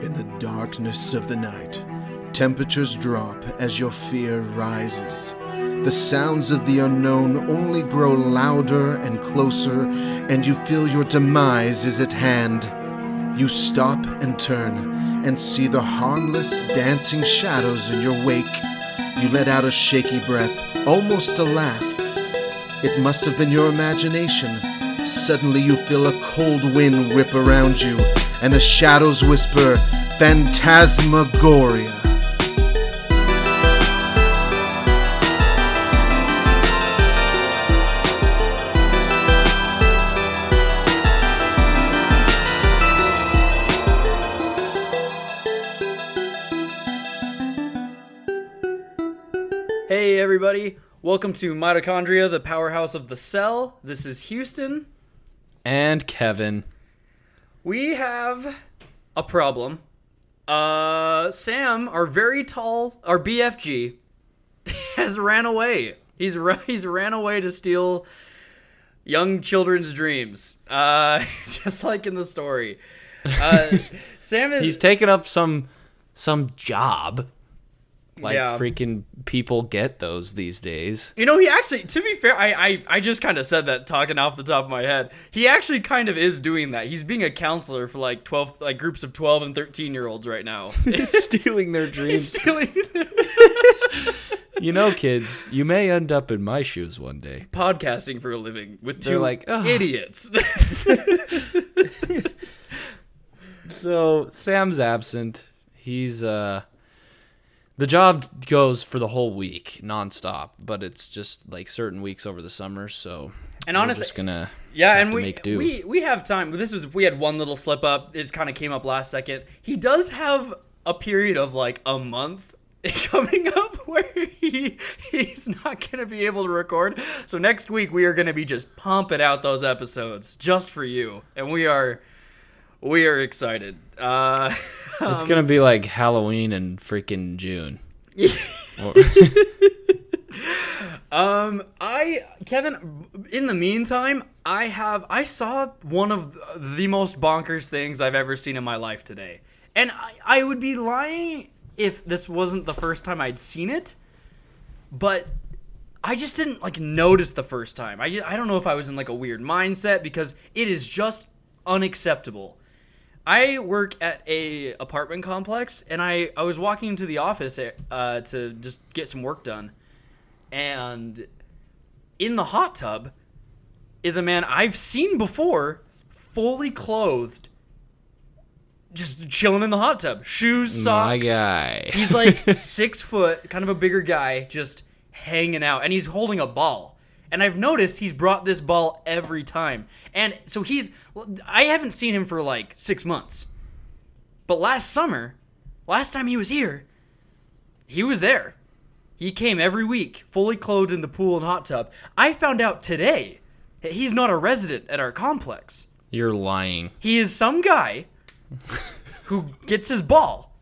In the darkness of the night, temperatures drop as your fear rises. The sounds of the unknown only grow louder and closer, and you feel your demise is at hand. You stop and turn and see the harmless dancing shadows in your wake. You let out a shaky breath, almost a laugh. It must have been your imagination. Suddenly you feel a cold wind whip around you, and the shadows whisper, Phantasmagoria. Hey everybody, welcome to Mitochondria, the powerhouse of the cell. This is Houston. and Kevin. We have a problem. Uh Sam, our very tall, our BFG has ran away. He's he's ran away to steal young children's dreams. Uh just like in the story. Uh Sam is He's taken up some some job. Like Yeah. freaking people get those these days. You know, he actually, to be fair, I I, I just kind of said that talking off the top of my head. He actually kind of is doing that. He's being a counselor for like 12, like groups of 12 and 13 year olds right now. It's stealing their dreams. stealing you know, kids, you may end up in my shoes one day. podcasting for a living with 2 They're like, "Ugh." idiots. So Sam's absent. He's uh the job goes for the whole week nonstop, but it's just like certain weeks over the summer, so And we're honestly- just gonna yeah, and we, make do. we we have time. This was we had one little slip up. It kind of came up last second. He does have a period of like a month coming up where he he's not going to be able to record. So next week we are going to be just pumping out those episodes just for you, and we are we are excited. Uh, it's gonna be like Halloween in freaking June. Um, I Kevin. In the meantime, I have I saw one of the most bonkers things I've ever seen in my life today, and I, I would be lying if this wasn't the first time I'd seen it, but I just didn't like notice the first time. I I don't know if I was in like a weird mindset because it is just unacceptable. I work at a apartment complex, and I I was walking into the office uh, to just get some work done and in the hot tub is a man I've seen before, fully clothed, just chilling in the hot tub, shoes, socks. My guy. He's like six foot, kind of a bigger guy, just hanging out, and he's holding a ball. And I've noticed he's brought this ball every time, and so he's. I haven't seen him for like six months, but last summer, last time he was here, he was there. He came every week, fully clothed in the pool and hot tub. I found out today that he's not a resident at our complex. You're lying. He is some guy who gets his ball.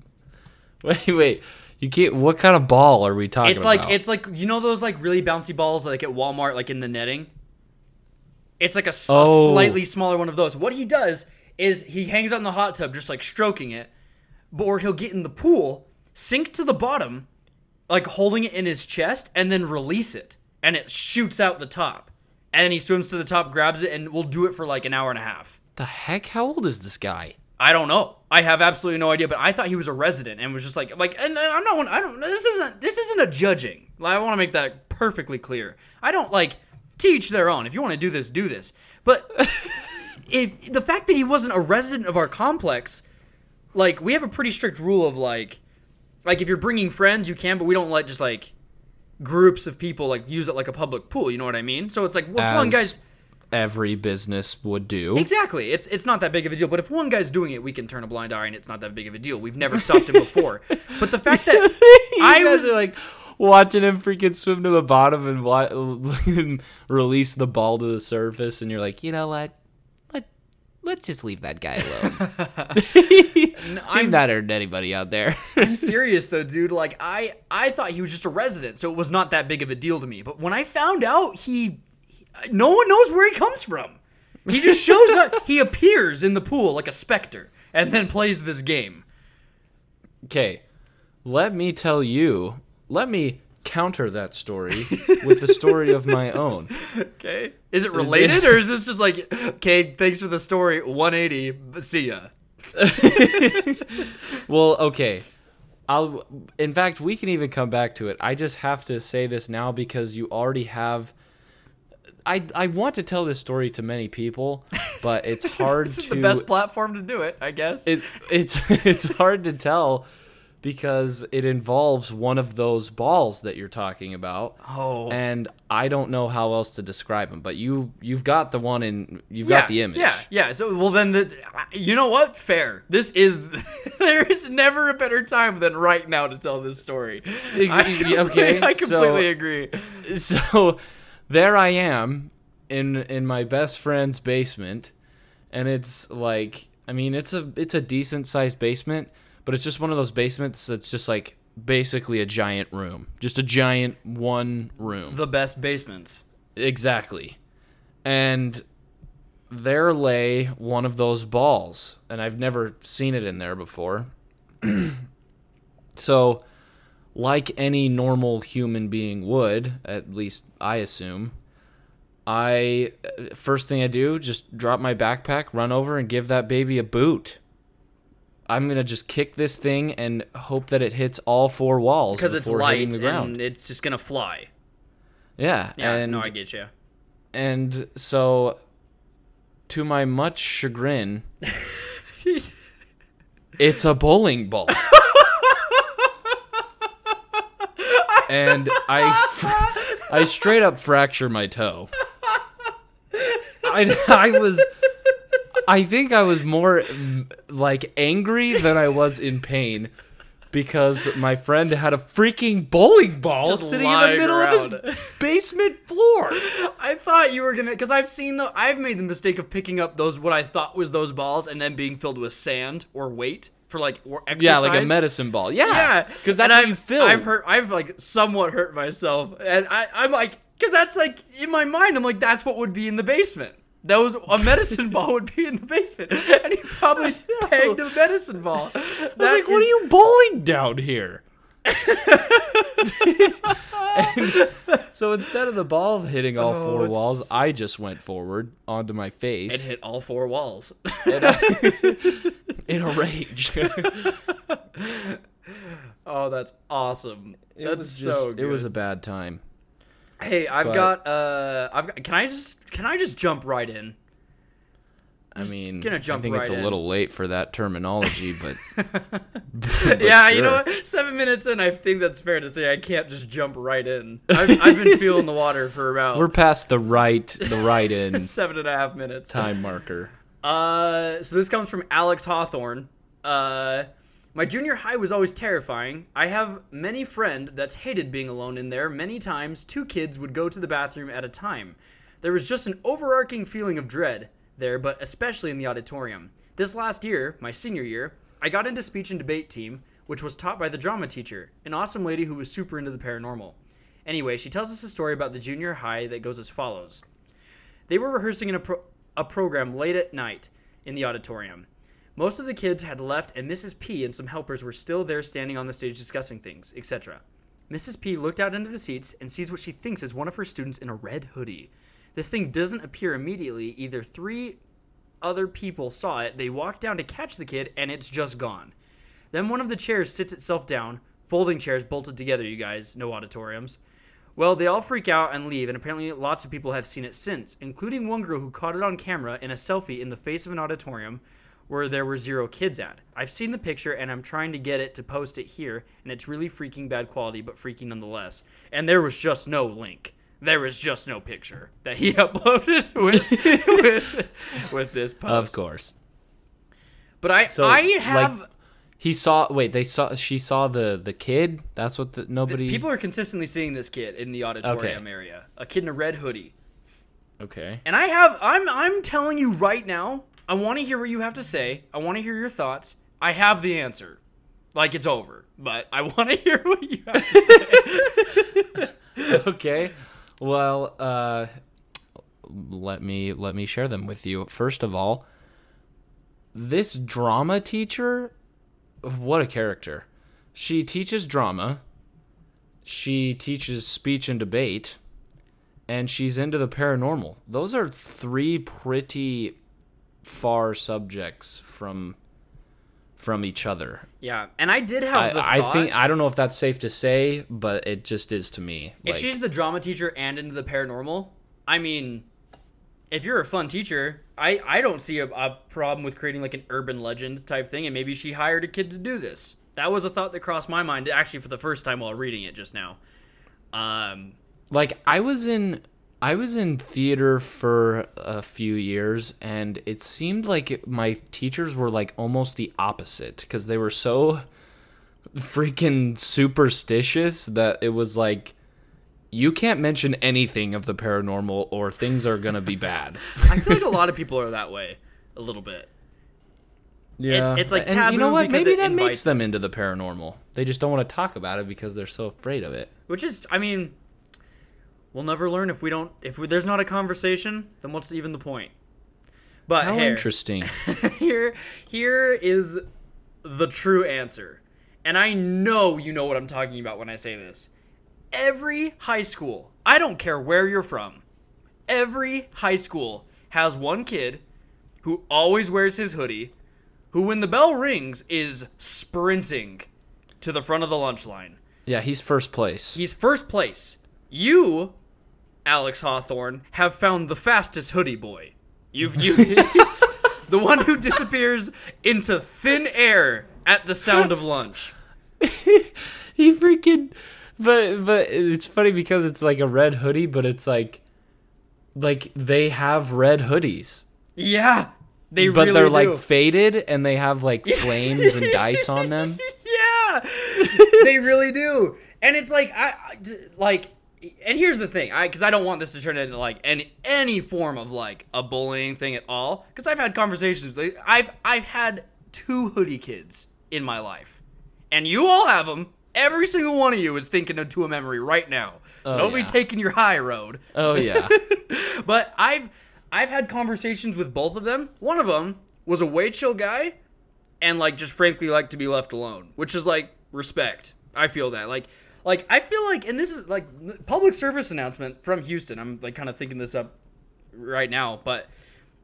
Wait, wait. You can't. What kind of ball are we talking It's like about? it's like you know those like really bouncy balls like at Walmart like in the netting. It's like a, s- a Oh. slightly smaller one of those. What he does is he hangs out in the hot tub just like stroking it, but or he'll get in the pool, sink to the bottom, like holding it in his chest, and then release it, and it shoots out the top. And then he swims to the top, grabs it, and we'll do it for like an hour and a half. the heck? How old is this guy? I don't know. I have absolutely no idea, but I thought he was a resident and was just like like and I'm not one I don't this isn't this isn't a judging. Like, I want to make that perfectly clear. I don't like teach their own. If you want to do this, do this. But if the fact that he wasn't a resident of our complex, like we have a pretty strict rule of like like if you're bringing friends, you can, but we don't let just like groups of people like use it like a public pool, you know what I mean? So it's like well, if one guy's every business would do. Exactly. It's it's not that big of a deal. But if one guy's doing it, we can turn a blind eye, and it's not that big of a deal. We've never stopped him before. But the fact that I was like watching him freaking swim to the bottom and release the ball to the surface, and you're like, you know what? Let let's just leave that guy alone. He's I'm, not hurting anybody out there. I'm serious though, dude. Like I I thought he was just a resident, so it was not that big of a deal to me. But when I found out he, no one knows where he comes from. He just shows up. He appears in the pool like a specter. and then plays this game. Okay, let me tell you. Let me counter that story with a story of my own. Okay. Is it related or is this just like, okay, thanks for the story, 180, but see ya? Well, okay. I'll in fact, we can even come back to it. I just have to say this now because you already have I I want to tell this story to many people, but it's hard This is to the best platform to do it, I guess. it it's it's hard to tell because it involves one of those balls that you're talking about. oh. And I don't know how else to describe them, but you you've got the one in you've got the image. Yeah, yeah. So, well, then, the, you know what? Fair. This is, there is never a better time than right now to tell this story. Ex- I okay, I so- completely agree. so there I am in in my best friend's basement and it's like I mean it's a it's a decent sized basement but it's just one of those basements that's just like basically a giant room just a giant one room The best basements. exactly and there lay one of those balls and I've never seen it in there before so like any normal human being would, at least I assume, I uh, first thing I do just drop my backpack, run over and give that baby a boot. I'm gonna just kick this thing and hope that it hits all four walls Because it's light the ground. and it's just going to fly. yeah, Yeah, and no, I get you. and so to my much chagrin, it's a bowling ball. and I, I straight up fracture my toe. I, I was, I think I was more like angry than I was in pain because my friend had a freaking bowling ball Just sitting in the middle of his basement floor. I thought you were gonna, because I've seen the, I've made the mistake of picking up those what I thought was those balls and then being filled with sand or weight for like or exercise. Yeah, like a medicine ball. Yeah, Yeah, because that's and what I've, you feel. I've hurt. I've like somewhat hurt myself, and I, I'm like, because that's like in my mind. I'm like, that's what would be in the basement. That was a medicine ball would be in the basement, and he probably pegged a medicine ball. I was like, what are you bowling down here? So instead of the ball hitting all Oh, four it's- walls, I just went forward onto my face and hit all four walls. and I- in a rage. oh, that's awesome. It that's was so good. It was a bad time. Hey, I've but- got. Uh, I've got. Can I just? Can I just jump right in? I mean, gonna I think it's a in. little late for that terminology, but, but yeah, you know what? Seven minutes in, I think that's fair to say. I can't just jump right in. I've, I've been feeling the water for about We're past the right, the right in seven and a half minutes. time marker. Uh, so this comes from Alex Hawthorne. Uh, my junior high was always terrifying. I have many friend that's hated being alone in there. Many times, two kids would go to the bathroom at a time. There was just an overarching feeling of dread there, but especially in the auditorium. This last year, my senior year, I got into speech and debate team, which was taught by the drama teacher, an awesome lady who was super into the paranormal. Anyway, she tells us a story about the junior high that goes as follows. They were rehearsing in a, pro- a program late at night in the auditorium. Most of the kids had left, and Mrs. P and some helpers were still there standing on the stage discussing things, etc. Mrs. P looked out into the seats and sees what she thinks is one of her students in a red hoodie. This thing doesn't appear immediately. Either three other people saw it, they walk down to catch the kid, and it's just gone. Then one of the chairs sits itself down, folding chairs bolted together, you guys, no auditoriums. Well, they all freak out and leave, and apparently lots of people have seen it since, including one girl who caught it on camera in a selfie in the face of an auditorium where there were zero kids at. I've seen the picture and I'm trying to get it to post it here, and it's really freaking bad quality, but freaking nonetheless. And there was just no link. There was just no picture that he uploaded with with, with this post. Of course. But I So, I like, have He saw. Wait, they saw. She saw the the kid. That's what the nobody. people are consistently seeing this kid in the auditorium area. A kid in a red hoodie. Okay. And I have I'm I'm telling you right now, I want to hear what you have to say. I want to hear your thoughts. I have the answer. Like it's over, but I want to hear what you have to say. okay. Well, uh, let me let me share them with you. First of all, this drama teacher, what a character. She teaches drama, she teaches speech and debate, and she's into the paranormal. Those are three pretty far subjects from from each other. Yeah, and I did have the I, I think I don't know if that's safe to say, but it just is to me. If Like, she's the drama teacher and into the paranormal, I mean, if you're a fun teacher, I, I don't see a, a problem with creating like an urban legend type thing, and maybe she hired a kid to do this. That was a thought that crossed my mind actually for the first time while reading it just now. Um, like I was in I was in theater for a few years and it seemed like it, my teachers were like almost the opposite cuz they were so freaking superstitious that it was like you can't mention anything of the paranormal or things are going to be bad. I feel like a lot of people are that way, a little bit. Yeah. it's like and you know what? Maybe that makes them into the paranormal. They just don't want to talk about it because they're so afraid of it. Which is, I mean, we'll never learn if we don't. If we, there's not a conversation, then what's even the point? But How here, interesting. here, here is the true answer, and I know you know what I'm talking about when I say this. Every high school, I don't care where you're from, every high school has one kid who always wears his hoodie, who when the bell rings is sprinting to the front of the lunch line. yeah, he's first place. He's first place. You, Alex Hawthorne, have found the fastest hoodie boy. You've you the one who disappears into thin air at the sound of lunch. he freaking but but it's funny because it's like a red hoodie but it's like like they have red hoodies Yeah, they really but really they're do. like faded and they have like flames and dice on them yeah, they really do. And it's like I like, and here's the thing, I because I don't want this to turn into like any any form of like a bullying thing at all. Because I've had conversations. With, I've I've had two hoodie kids in my life, and you all have them. Every single one of you is thinking of to a memory right now. So Oh, don't yeah. be taking your high road. oh yeah But I've I've had conversations with both of them. One of them was a way chill guy, and like just frankly like to be left alone, which is like respect. I feel that like like I feel like, and this is like public service announcement from Houston. I'm like kind of thinking this up right now, but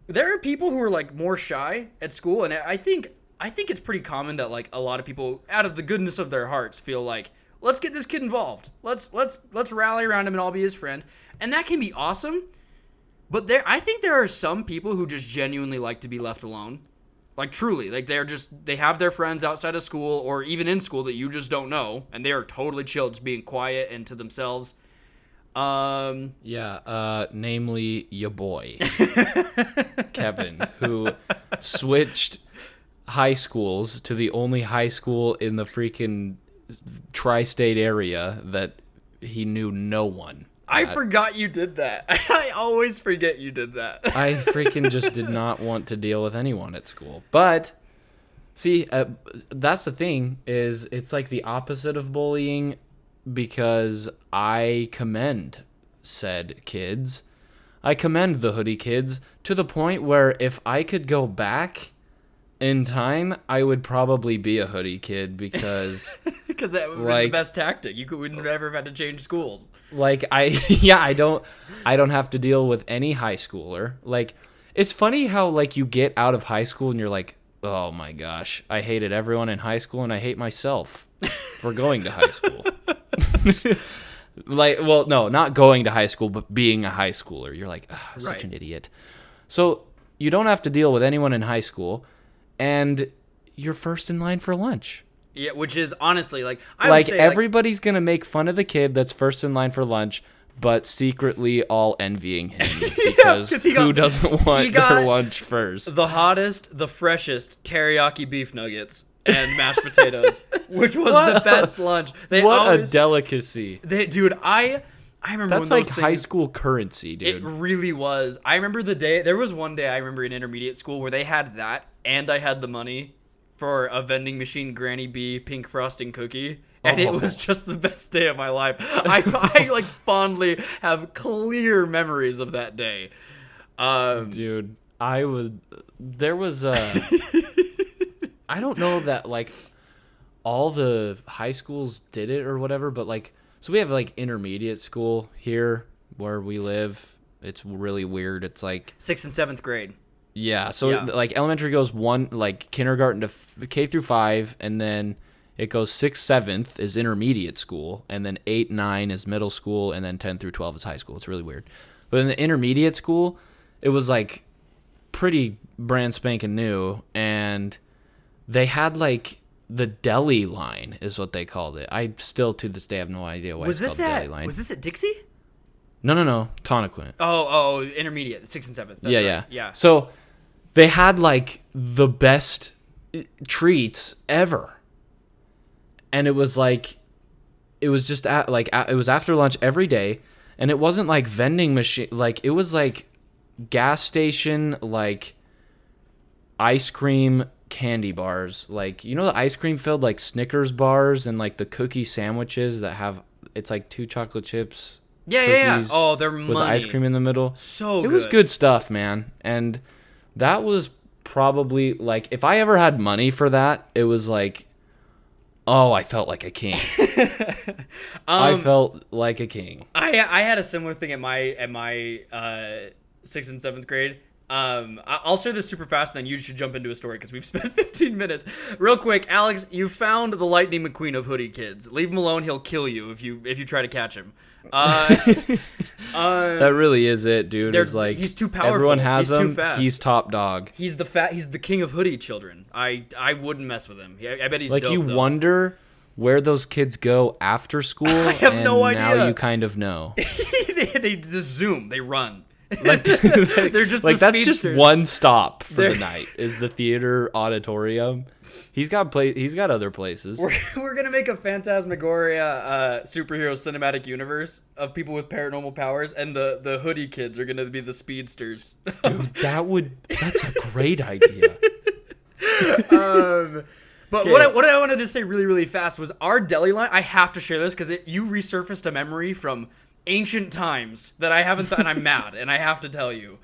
there are people who are like more shy at school, and I think I think it's pretty common that like a lot of people, out of the goodness of their hearts, feel like let's get this kid involved. Let's let's let's rally around him and I'll be his friend, and that can be awesome. But there, I think there are some people who just genuinely like to be left alone. Like truly, like they're just they have their friends outside of school or even in school that you just don't know, and they are totally chill, just being quiet and to themselves. Um, yeah uh namely your boy kevin who switched high schools to the only high school in the freaking tri-state area that he knew no one I forgot you did that. I always forget you did that. I freaking just did not want to deal with anyone at school. But see, uh, that's the thing is it's like the opposite of bullying because I commend said kids. I commend the hoodie kids to the point where if I could go back in time, I would probably be a hoodie kid because Because that would be the best tactic. You could, would never have had to change schools. like I yeah, I don't I don't have to deal with any high schooler. Like it's funny how like you get out of high school and you're like, "Oh my gosh, I hated everyone in high school and I hate myself for going to high school." like well, no, not going to high school, but being a high schooler. You're like, "Ah, I'm such an idiot." So, you don't have to deal with anyone in high school and you're first in line for lunch Yeah, which is honestly like I like would say everybody's gonna make fun of the kid that's first in line for lunch, but secretly all envying him because 'cause he who doesn't want he got their lunch first? the hottest, the freshest teriyaki beef nuggets and mashed potatoes, which was the What? best lunch. They what always, a delicacy! they, dude. I I remember That's like those high school currency, dude. It really was. I remember the day. There was one day I remember in intermediate school where they had that, and I had the money for a vending machine Granny B pink frosting cookie, and it Oh. was just the best day of my life. I, I like fondly have clear memories of that day. Um, dude, I was there was uh I don't know that like all the high schools did it or whatever, but like so we have like intermediate school here where we live. It's really weird. It's like Sixth and seventh grade. Yeah, so Yeah. like elementary goes one like kindergarten to f- K through 5 and then it goes 6th, 7th is intermediate school and then 8, 9 is middle school and then 10 through 12 is high school. It's really weird. But in the intermediate school, it was like pretty brand spanking new and they had like the deli line is what they called it. I still to this day have no idea why Was it's this called at deli line. was this at Dixie? no, no, no, Tonnequin. Oh, oh, intermediate, sixth and seventh. That's yeah, right. yeah, yeah. So they had like the best uh, treats ever, and it was like, it was just at like at, it was after lunch every day, and it wasn't like vending machine. Like it was like gas station like ice cream candy bars. Like you know the ice cream filled like Snickers bars and like the cookie sandwiches that have it's like two chocolate chips Yeah, yeah, yeah. Oh, they're money. with ice cream in the middle. So it was good stuff, man. And that was probably like if I ever had money for that, it was like oh, I felt like a king. I Um, felt like a king. I I had a similar thing at my at my uh, sixth and seventh grade. Um, I- I'll share this super fast, and then you should jump into a story because we've spent 15 minutes. Real quick, Alex, you found the Lightning McQueen of Hoodie Kids. Leave him alone; he'll kill you if you if you try to catch him. Uh, uh, That really is it, dude. It's like he's too powerful. Everyone has He's too him. fast. He's top dog. he's the fat. He's the king of hoodie children. I I wouldn't mess with him. I, I bet he's Like dope, you though. wonder where those kids go after school. I have no Now idea. you kind of know. they, they just zoom. They run. Like, They're just like the that's just one stop for They're- the night. Is the theater auditorium? He's got play. He's got other places. We're, we're gonna make a Phantasmagoria uh, superhero cinematic universe of people with paranormal powers, and the the hoodie kids are gonna be the speedsters. Dude, that would. That's a great idea. um, but what I, what I wanted to say really really fast was our deli line. I have to share this because you resurfaced a memory from ancient times that I haven't thought, and I'm mad, and I have to tell you,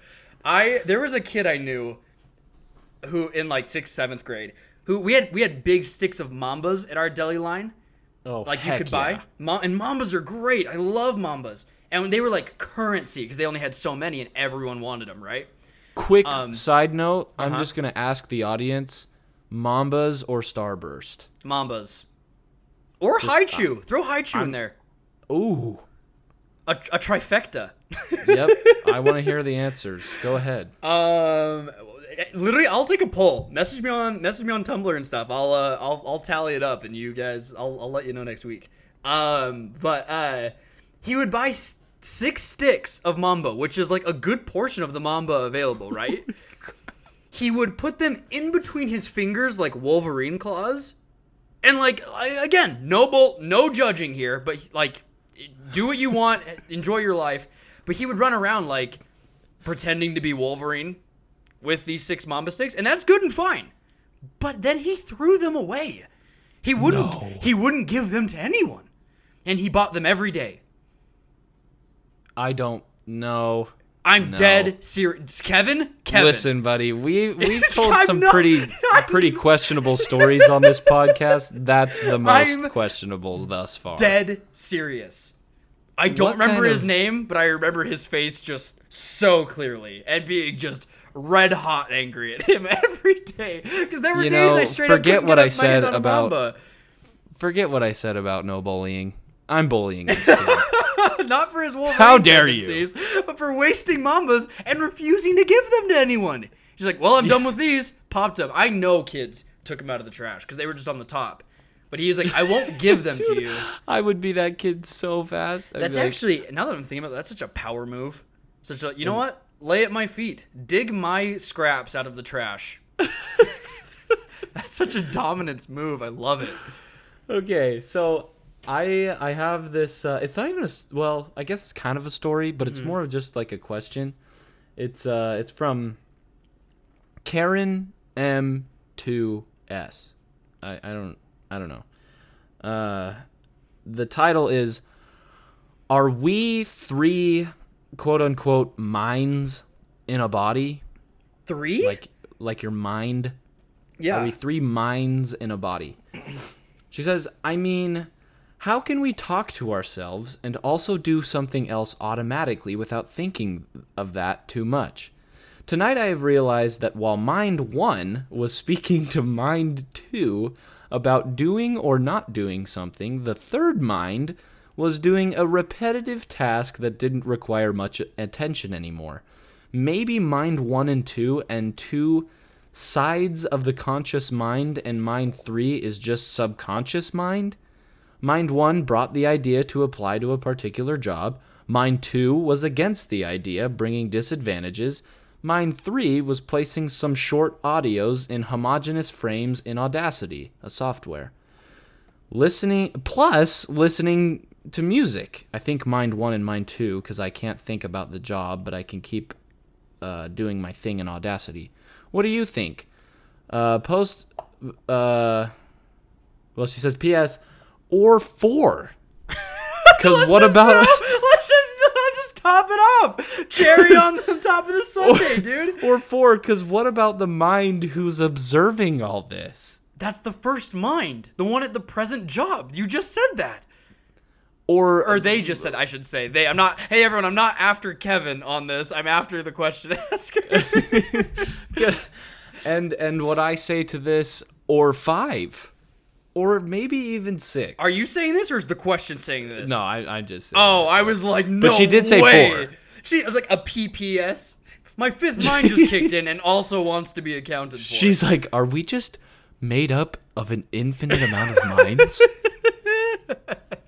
I there was a kid I knew who in like sixth seventh grade who we had we had big sticks of mambas at our deli line. Oh, like you could buy. yeah. Ma- and Mambas are great. I love Mambas. And they were like currency because they only had so many and everyone wanted them, right? Quick Um, side note: I'm uh-huh. just gonna ask the audience: Mambas or Starburst? Mambas. Or Hi-Chew. Throw Hi-Chew in there. Ooh. A, a trifecta. Yep. I want to hear the answers. Go ahead. Um, literally, I'll take a poll. Message me on message me on Tumblr and stuff. I'll uh, I'll I'll tally it up, and you guys, I'll I'll let you know next week. Um, but uh, he would buy s- six sticks of Mamba, which is like a good portion of the Mamba available, right? he would put them in between his fingers like Wolverine claws, and like I, again, no bull, no judging here, but like do what you want, enjoy your life. But he would run around like pretending to be Wolverine with these six Mamba sticks, and that's good and fine. But then he threw them away. He wouldn't. He wouldn't give them to anyone, and he bought them every day. I don't know. I'm No. dead serious. Kevin, Kevin. Listen, buddy, we we've told some not- pretty I'm pretty questionable stories on this podcast. That's the most I'm questionable thus far. dead serious. I don't What remember kind his of- name, but I remember his face just so clearly and being just red hot angry at him every day. Because there were You days I straight forget what I up said about- Mamba. Forget what I said about no bullying. I'm bullying this kid. not for his Wolverine How dare you. but for wasting Mambas and refusing to give them to anyone. He's like, "Well, I'm done with these." Popped up. I know kids took them out of the trash because they were just on the top. But he's like, "I won't give them to you." I would be that kid so fast. I'd That's like, actually now that I'm thinking about it, that's such a power move. Such a you know mm. what? Lay at my feet. Dig my scraps out of the trash. that's such a dominance move. I love it. Okay, so I I have this. Uh, it's not even a well. I guess it's kind of a story, but it's Mm-hmm. more of just like a question. It's uh it's from Karen M two S. I I don't I don't know. Uh, the title is Are we three quote unquote minds in a body? Three? like like your mind yeah. Are we three minds in a body? She says, I mean, how can we talk to ourselves and also do something else automatically without thinking of that too much? Tonight I have realized that while mind one was speaking to mind two about doing or not doing something, the third mind was doing a repetitive task that didn't require much attention anymore. Maybe mind one and two and two sides of the conscious mind, and mind three is just subconscious mind. Mind one brought the idea to apply to a particular job. Mind two was against the idea, bringing disadvantages. Mind three was placing some short audios in homogeneous frames in Audacity, a software. Listening, plus listening to music. I think mind one and mind two, because I can't think about the job, but I can keep uh, doing my thing in Audacity. What do you think? Uh, post. Uh, well, she says P.S. or four. Because what about? let's just let's just top it off. Cherry on the top of the sundae, dude. or four? Because what about the mind who's observing all this? That's the first mind, the one at the present job. You just said that. Or Or they just said, I should say. They. I'm not. Hey, everyone. I'm not after Kevin on this. I'm after the question asker. and and what I say to this, or five, or maybe even six. Are you saying this, or is the question saying this? No, I I just. Oh, I was like, no. But she did say way. four. She was like a PPS. My fifth mind just kicked in and also wants to be accounted for. She's like, are we just made up of an infinite amount of minds?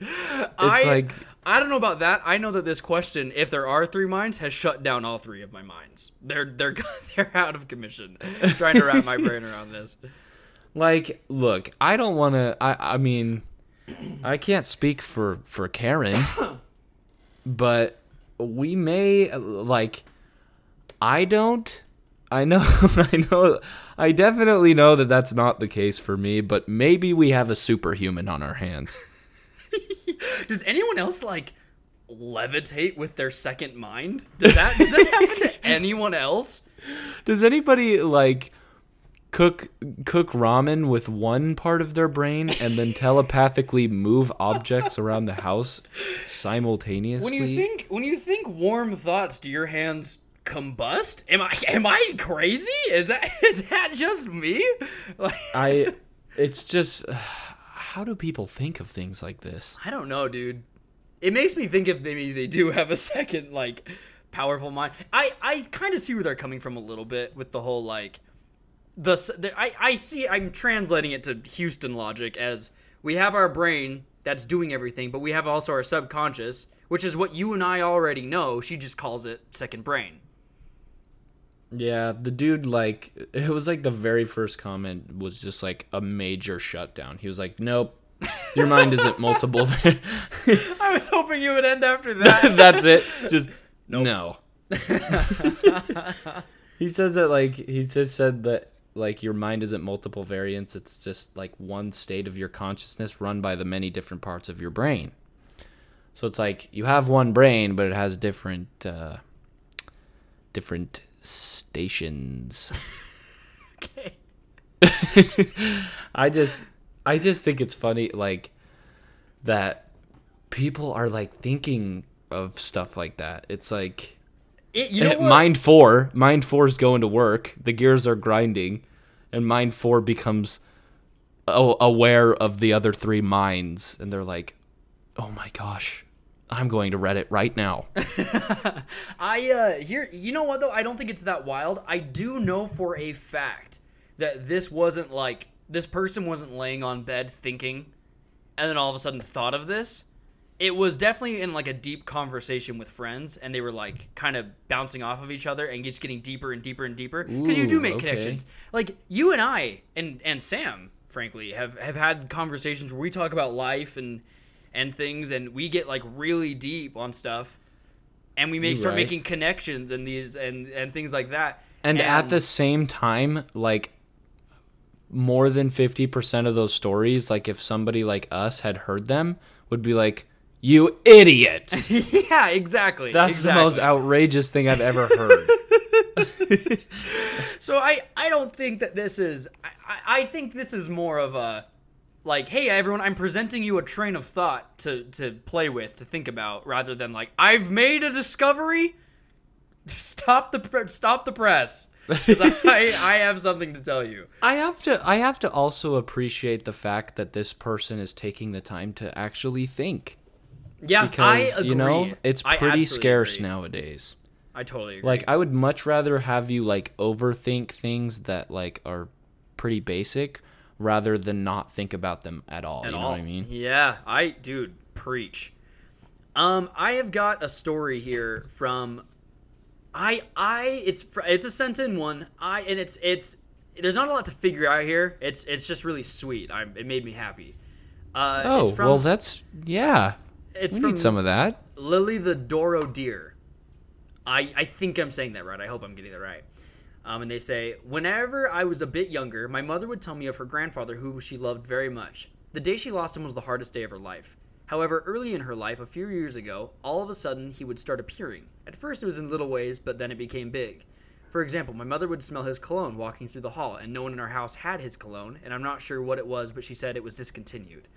it's I, like I don't know about that. I know that this question, if there are three minds, has shut down all three of my minds. They're they're they're out of commission. trying to wrap my brain around this. Like look i don't want to i i mean i can't speak for for karen but we may like i don't i know i know i definitely know that that's not the case for me but maybe we have a superhuman on our hands Does anyone else like levitate with their second mind? Does that does that happen to anyone else? does anybody like cook cook ramen with one part of their brain and then telepathically move objects around the house simultaneously When you think when you think warm thoughts, do your hands combust? Am I am I crazy? Is that is that just me? Like, I it's just how do people think of things like this? I don't know, dude. It makes me think if they maybe they do have a second like powerful mind. I I kind of see where they're coming from a little bit with the whole like the, the I I see I'm translating it to Houston logic as we have our brain that's doing everything, but we have also our subconscious, which is what you and I already know. She just calls it second brain. Yeah, the dude like it was like the very first comment was just like a major shutdown. He was like, "Nope. Your mind isn't multiple." I was hoping you would end after that. That's it. Just no. he says that like he just said that like your mind isn't multiple variants. It's just like one state of your consciousness run by the many different parts of your brain. So it's like you have one brain, but it has different uh, different stations. okay. I just I just think it's funny like that people are like thinking of stuff like that. It's like It, you know what? mind 4, mind 4 is going to work. The gears are grinding and mind 4 becomes aware of the other 3 minds and they're like, "Oh my gosh, I'm going to Reddit right now." I uh here you know what though I don't think it's that wild. I do know for a fact that this wasn't like this person wasn't laying on bed thinking and then all of a sudden thought of this. It was definitely in like a deep conversation with friends and they were like kind of bouncing off of each other and just getting deeper and deeper and deeper because you do make okay. connections. Like you and I and and Sam frankly have have had conversations where we talk about life and and things and we get like really deep on stuff and we make You start right. making connections and these and and things like that. And at the same time, like more than 50% of those stories, like if somebody like us had heard them, would be like, "You idiot." yeah, exactly. That's exactly. the most outrageous thing I've ever heard. so I I don't think that this is I, I think this is more of a like hey everyone I'm presenting you a train of thought to to play with to think about rather than like I've made a discovery. Stop the stop the press. I I have something to tell you. I have to I have to also appreciate the fact that this person is taking the time to actually think Yeah, because I agree. you know it's pretty scarce agree. nowadays. I totally agree. Like I would much rather have you like overthink things that like are pretty basic rather than not think about them at all. at you know all. what I mean? Yeah, I dude, preach. Um, I have got a story here from I I it's it's a sent in one. I and it's it's there's not a lot to figure out here. It's it's just really sweet. I it made me happy. Uh, Oh, it's from, well that's yeah. It's We from need some of that. Lily the Doro Deer. I, I think I'm saying that right. I hope I'm getting that right. Um, and they say, Whenever I was a bit younger, my mother would tell me of her grandfather, who she loved very much. The day she lost him was the hardest day of her life. However, early in her life, a few years ago, all of a sudden he would start appearing. At first it was in little ways, but then it became big. For example, my mother would smell his cologne walking through the hall, and no one in our house had his cologne, and I'm not sure what it was, but she said it was discontinued.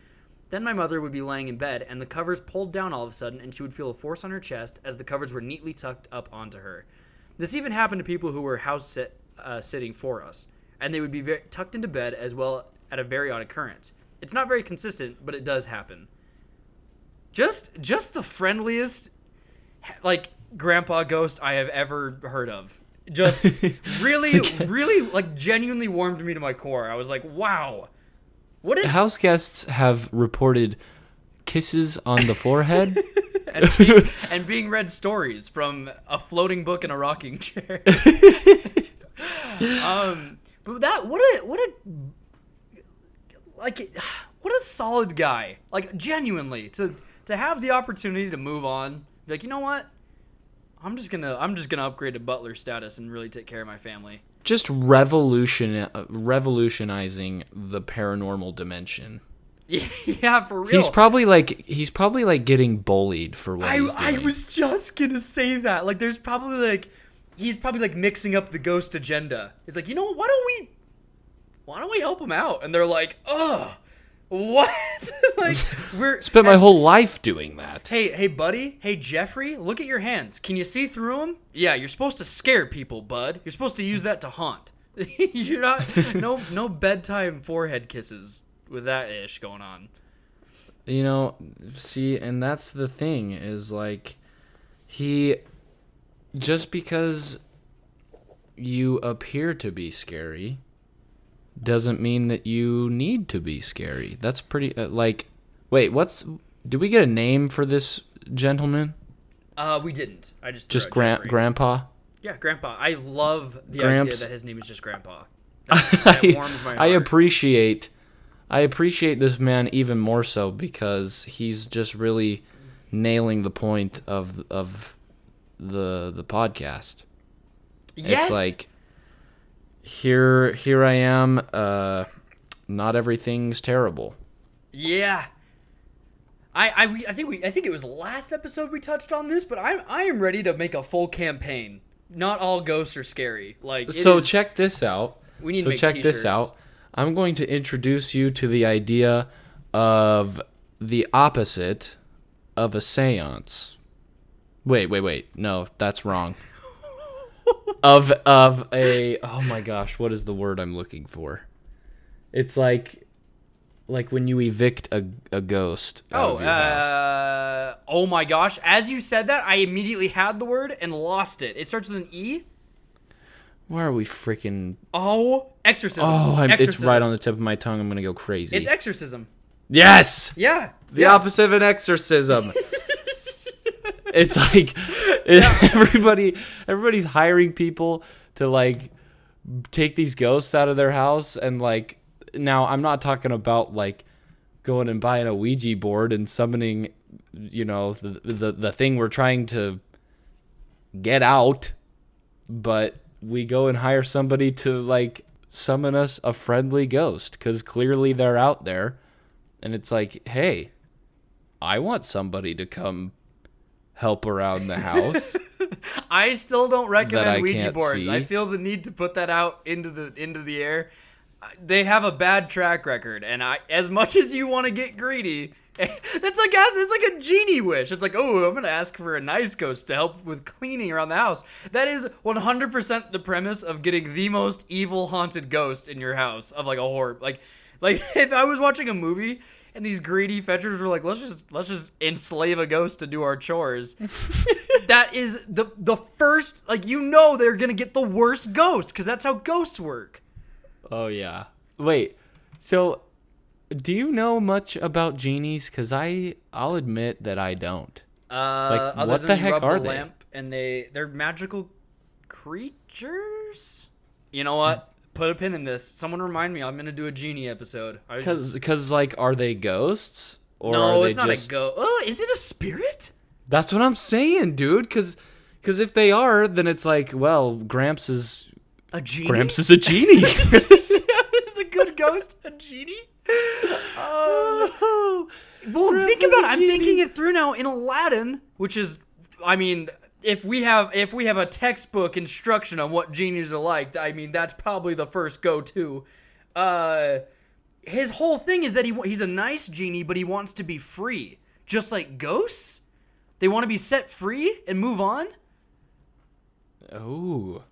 Then my mother would be laying in bed, and the covers pulled down all of a sudden, and she would feel a force on her chest as the covers were neatly tucked up onto her. This even happened to people who were house sit, uh, sitting for us, and they would be very, tucked into bed as well at a very odd occurrence. It's not very consistent, but it does happen. Just, just the friendliest, like grandpa ghost I have ever heard of. Just really, really, like genuinely warmed me to my core. I was like, wow, what did House guests have reported kisses on the forehead. and being, and being read stories from a floating book in a rocking chair. um, but that what a what a like what a solid guy. Like genuinely to to have the opportunity to move on. Like you know what. I'm just gonna I'm just gonna upgrade to butler status and really take care of my family. Just revolution uh, revolutionizing the paranormal dimension. yeah, for real. He's probably like he's probably like getting bullied for what I, he's I was just gonna say that. Like, there's probably like, he's probably like mixing up the ghost agenda. He's like, you know what? Why don't we, why don't we help him out? And they're like, ugh, what? like, we're Spent my whole life doing that. Hey, hey, buddy. Hey, Jeffrey. Look at your hands. Can you see through them? Yeah, you're supposed to scare people, bud. You're supposed to use that to haunt. you're not. No, no bedtime forehead kisses with that ish going on. You know, see, and that's the thing is like he just because you appear to be scary doesn't mean that you need to be scary. That's pretty uh, like wait, what's do we get a name for this gentleman? Uh, we didn't. I just Just gran- grandpa? Yeah, Grandpa. I love the Gramps. idea that his name is just Grandpa. That, that I, warms my heart. I appreciate I appreciate this man even more so because he's just really nailing the point of of the the podcast. yes. It's like here here I am uh not everything's terrible. yeah. I, I, I think we I think it was last episode we touched on this, but I'm I am ready to make a full campaign. Not all ghosts are scary. Like so is- check this out. We need to so check t-shirts. this out. I'm going to introduce you to the idea of the opposite of a séance. Wait, wait, wait. No, that's wrong. Of of a oh my gosh, what is the word I'm looking for? It's like like when you evict a, a ghost. Oh, of your house. uh, oh my gosh! As you said that, I immediately had the word and lost it. It starts with an E. Why are we freaking Oh, exorcism. Oh, I'm, it's right on the tip of my tongue. I'm going to go crazy. It's exorcism. yes. Yeah. The yeah. opposite of an exorcism. it's like everybody everybody's hiring people to like take these ghosts out of their house and like now I'm not talking about like going and buying a Ouija board and summoning you know the the, the thing we're trying to get out but we go and hire somebody to like summon us a friendly ghost cuz clearly they're out there. And it's like hey I want somebody to come help around the house. I still don't recommend Ouija boards. see. I feel the need to put that out into the into the air. They have a bad track record, and I, as much as you want to get greedy, that's like it's like a genie wish. It's like, oh, I'm gonna ask for a nice ghost to help with cleaning around the house. That is 100% the premise of getting the most evil haunted ghost in your house of like a horror. Like, like if I was watching a movie and these greedy fetchers were like, let's just let's just enslave a ghost to do our chores. that is the the first like you know they're gonna get the worst ghost because that's how ghosts work. Oh yeah. Wait. So, do you know much about genies? Cause I, I'll admit that I don't. Uh, Like, what the heck are the they? lamp and they they're magical creatures. You know what? Put a pin in this. Someone remind me. I'm gonna do a genie episode. Cause, cause like, are they ghosts or no, are they it's not just? a ghost. Oh, is it a spirit? That's what I'm saying, dude. Cause, cause if they are, then it's like, well, Gramps is A genie? Gramps is a genie. is a good ghost a genie? Oh. well, think is about it. I'm genie. thinking it through now in Aladdin, which is, I mean, if we have if we have a textbook instruction on what genies are like, I mean, that's probably the first go-to. Uh, his whole thing is that he he's a nice genie, but he wants to be free, just like ghosts. They want to be set free and move on. Ooh.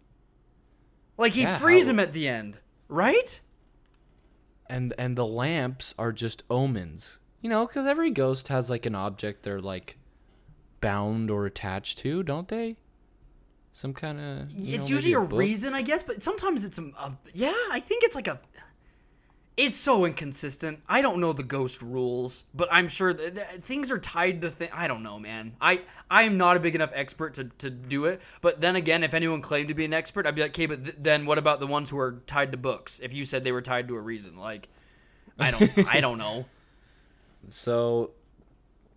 Like he Yeah, frees how- him at the end, right? and and the lamps are just omens you know because every ghost has like an object they're like bound or attached to don't they some kind of it's usually a reason, I guess, but sometimes it's a, a yeah. I think it's like a. It's so inconsistent. I don't know the ghost rules, but I'm sure that, that things are tied to things. I don't know, man. I I am not a big enough expert to, to do it. But then again, if anyone claimed to be an expert, I'd be like, okay, but th- then what about the ones who are tied to books? If you said they were tied to a reason, like, I don't I don't know. so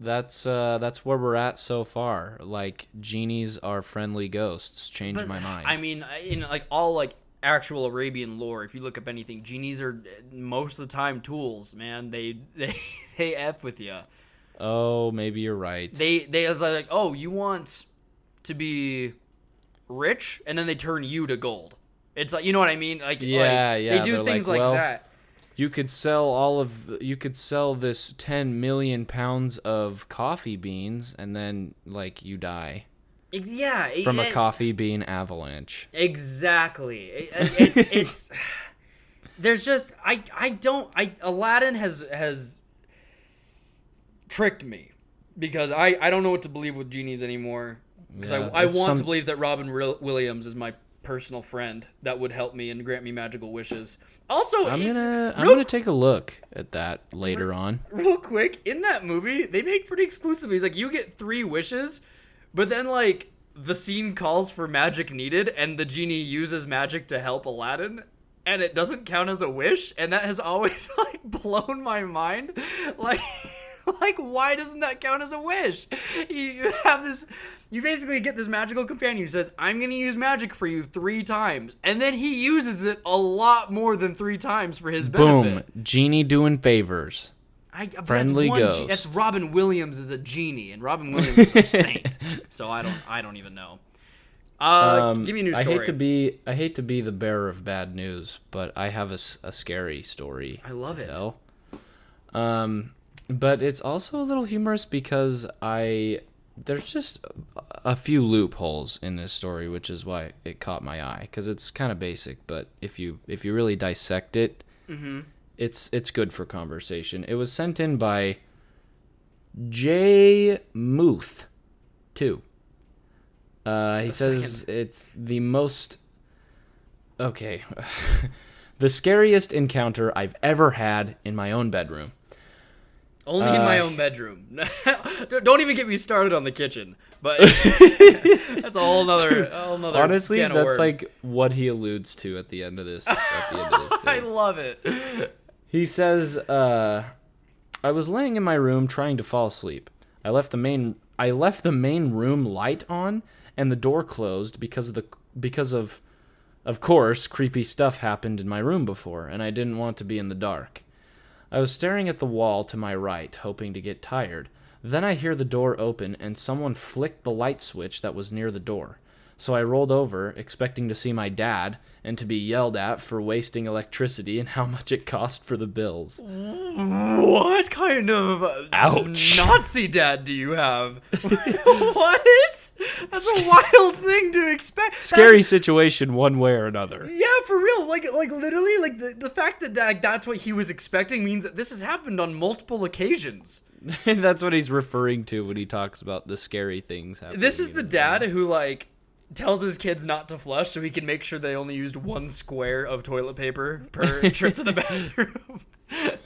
that's uh that's where we're at so far like genies are friendly ghosts change my mind I mean, in like all like actual Arabian lore, if you look up anything, genies are uh, most of the time tools. Man, they they they f with you. oh maybe you're right They they are like, oh, you want to be rich, and then they turn you to gold. It's like you know what I mean? Like Yeah, like, yeah, They do things like, like, well, that. You could sell all of you could sell this 10 million pounds of coffee beans and then like you die. Yeah, from a coffee bean avalanche. Exactly. It- it's it's there's just I I don't I Aladdin has has tricked me because I I don't know what to believe with genies anymore. Because Yeah, I I want some- to believe that Robin Ril- Williams is my personal friend that would help me and grant me magical wishes. Also, I'm gonna I'm gonna take a look at that later on. real quick in that movie they make pretty exclusive. He's like you get three wishes, but then like the scene calls for magic needed, and the genie uses magic to help Aladdin, and it doesn't count as a wish, and that has always like blown my mind. Like, like why doesn't that count as a wish? You have this. You basically get this magical companion who says, "I'm gonna use magic for you three times," and then he uses it a lot more than three times for his benefit. Boom, genie doing favors. I, that's Friendly ge- ghost. that's Robin Williams is a genie, and Robin Williams is a saint. So I don't, I don't even know. Uh, Um, give me a new I hate to be I hate to be the bearer of bad news, but I have a scary story. I love to it. Tell. Um, but it's also a little humorous because I there's just a few loopholes in this story, which is why it caught my eye because it's kind of basic. But if you if you really dissect it, Mm-hmm. it's it's good for conversation. It was sent in by J Muth, too. Uh, he says it's the most. Okay, the scariest encounter I've ever had in my own bedroom. Only in my uh, own bedroom. don't even get me started on the kitchen. But that's a whole nother, a whole nother. Honestly, that's worms. like what he alludes to at the end of this. At the end of this I love it. He says, uh, "I was laying in my room trying to fall asleep. I left the main I left the main room light on and the door closed because of the because of of course creepy stuff happened in my room before and I didn't want to be in the dark. I was staring at the wall to my right, hoping to get tired, Then I hear the door open and someone flicked the light switch that was near the door. So I rolled over, expecting to see my dad and to be yelled at for wasting electricity and how much it cost for the bills. What kind of Ouch. Nazi dad do you have? what? That's a wild thing to expect. Scary situation, one way or another. Yeah, for real. Like, like literally, like the, the fact that, that that's what he was expecting means that this has happened on multiple occasions. That's what he's referring to when he talks about the scary things happening. This is the dad who like tells his kids not to flush so he can make sure they only used one square of toilet paper per trip to the bathroom.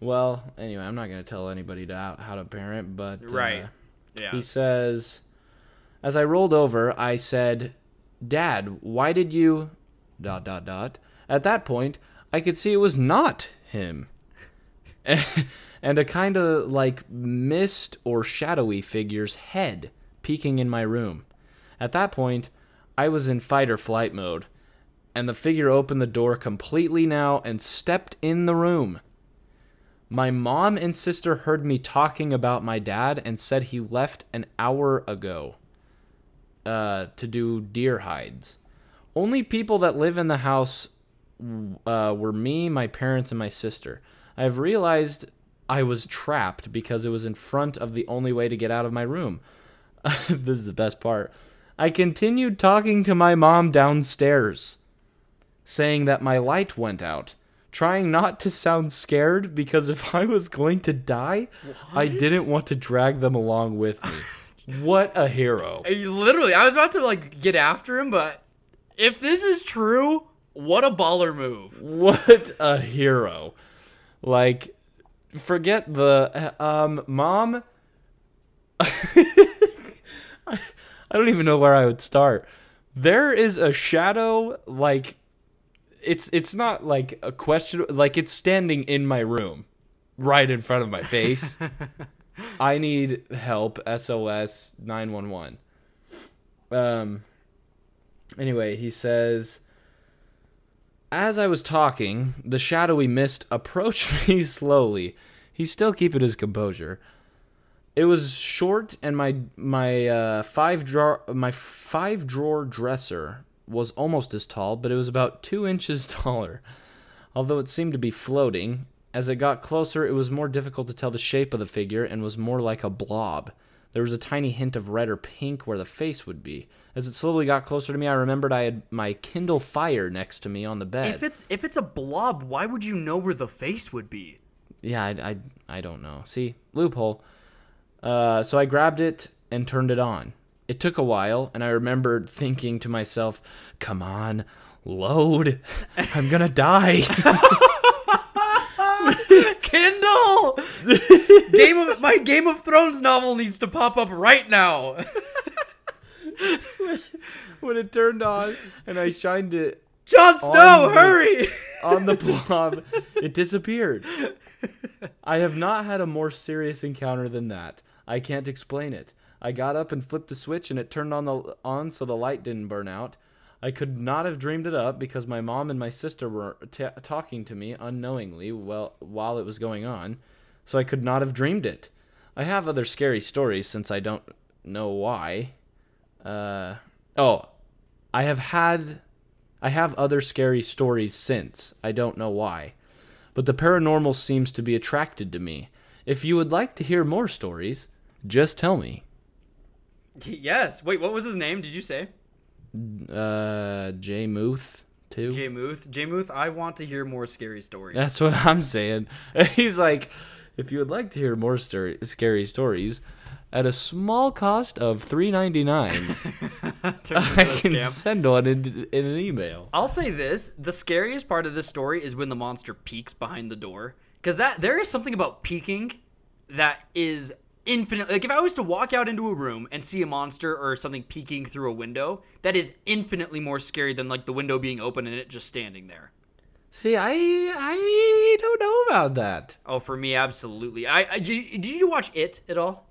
Well, anyway, I'm not going to tell anybody to, how to parent, but uh, Right. yeah. He says, as I rolled over, I said, "Dad, why did you?" Dot dot dot. At that point, I could see it was not him, and a kind of like mist or shadowy figure's head peeking in my room. At that point, I was in fight or flight mode, and the figure opened the door completely now and stepped in the room. My mom and sister heard me talking about my dad and said he left an hour ago uh, to do deer hides. Only people that live in the house uh, were me, my parents, and my sister. I've realized I was trapped because it was in front of the only way to get out of my room. this is the best part. I continued talking to my mom downstairs, saying that my light went out, trying not to sound scared because if I was going to die, I didn't want to drag them along with me. what a hero. Literally, I was about to like get after him, but if this is true, what a baller move. What a hero. Like forget the um mom I don't even know where I would start. There is a shadow like it's it's not like a question like it's standing in my room right in front of my face. I need help SOS 911. Um anyway, he says as I was talking, the shadowy mist approached me slowly. He's still keeping his composure. It was short, and my my uh, five drawer my five drawer dresser was almost as tall, but it was about two inches taller. Although it seemed to be floating, as it got closer, it was more difficult to tell the shape of the figure and was more like a blob. There was a tiny hint of red or pink where the face would be. As it slowly got closer to me, I remembered I had my Kindle Fire next to me on the bed. If it's if it's a blob, why would you know where the face would be? Yeah, I, I, I don't know. See, loophole. Uh, so I grabbed it and turned it on. It took a while, and I remembered thinking to myself, come on, load. I'm gonna die. Kindle! Game of my Game of Thrones novel needs to pop up right now. when it turned on and I shined it Jon Snow, the- hurry! on the blob, it disappeared. I have not had a more serious encounter than that. I can't explain it. I got up and flipped the switch and it turned on the on so the light didn't burn out. I could not have dreamed it up because my mom and my sister were t- talking to me unknowingly while while it was going on, so I could not have dreamed it. I have other scary stories since I don't know why. Uh, oh, I have had I have other scary stories since. I don't know why. But the paranormal seems to be attracted to me. If you would like to hear more stories, just tell me. yes. Wait, what was his name? Did you say? Uh, Jay Muth, too. Jay Muth. Jay Muth, I want to hear more scary stories. That's what I'm saying. He's like, if you would like to hear more story- scary stories, at a small cost of three ninety nine, I can scam. send one in, in an email. I'll say this: the scariest part of this story is when the monster peeks behind the door, because that there is something about peeking that is infinite. Like if I was to walk out into a room and see a monster or something peeking through a window, that is infinitely more scary than like the window being open and it just standing there. See, I I don't know about that. Oh, for me, absolutely. I, I did, did you watch it at all?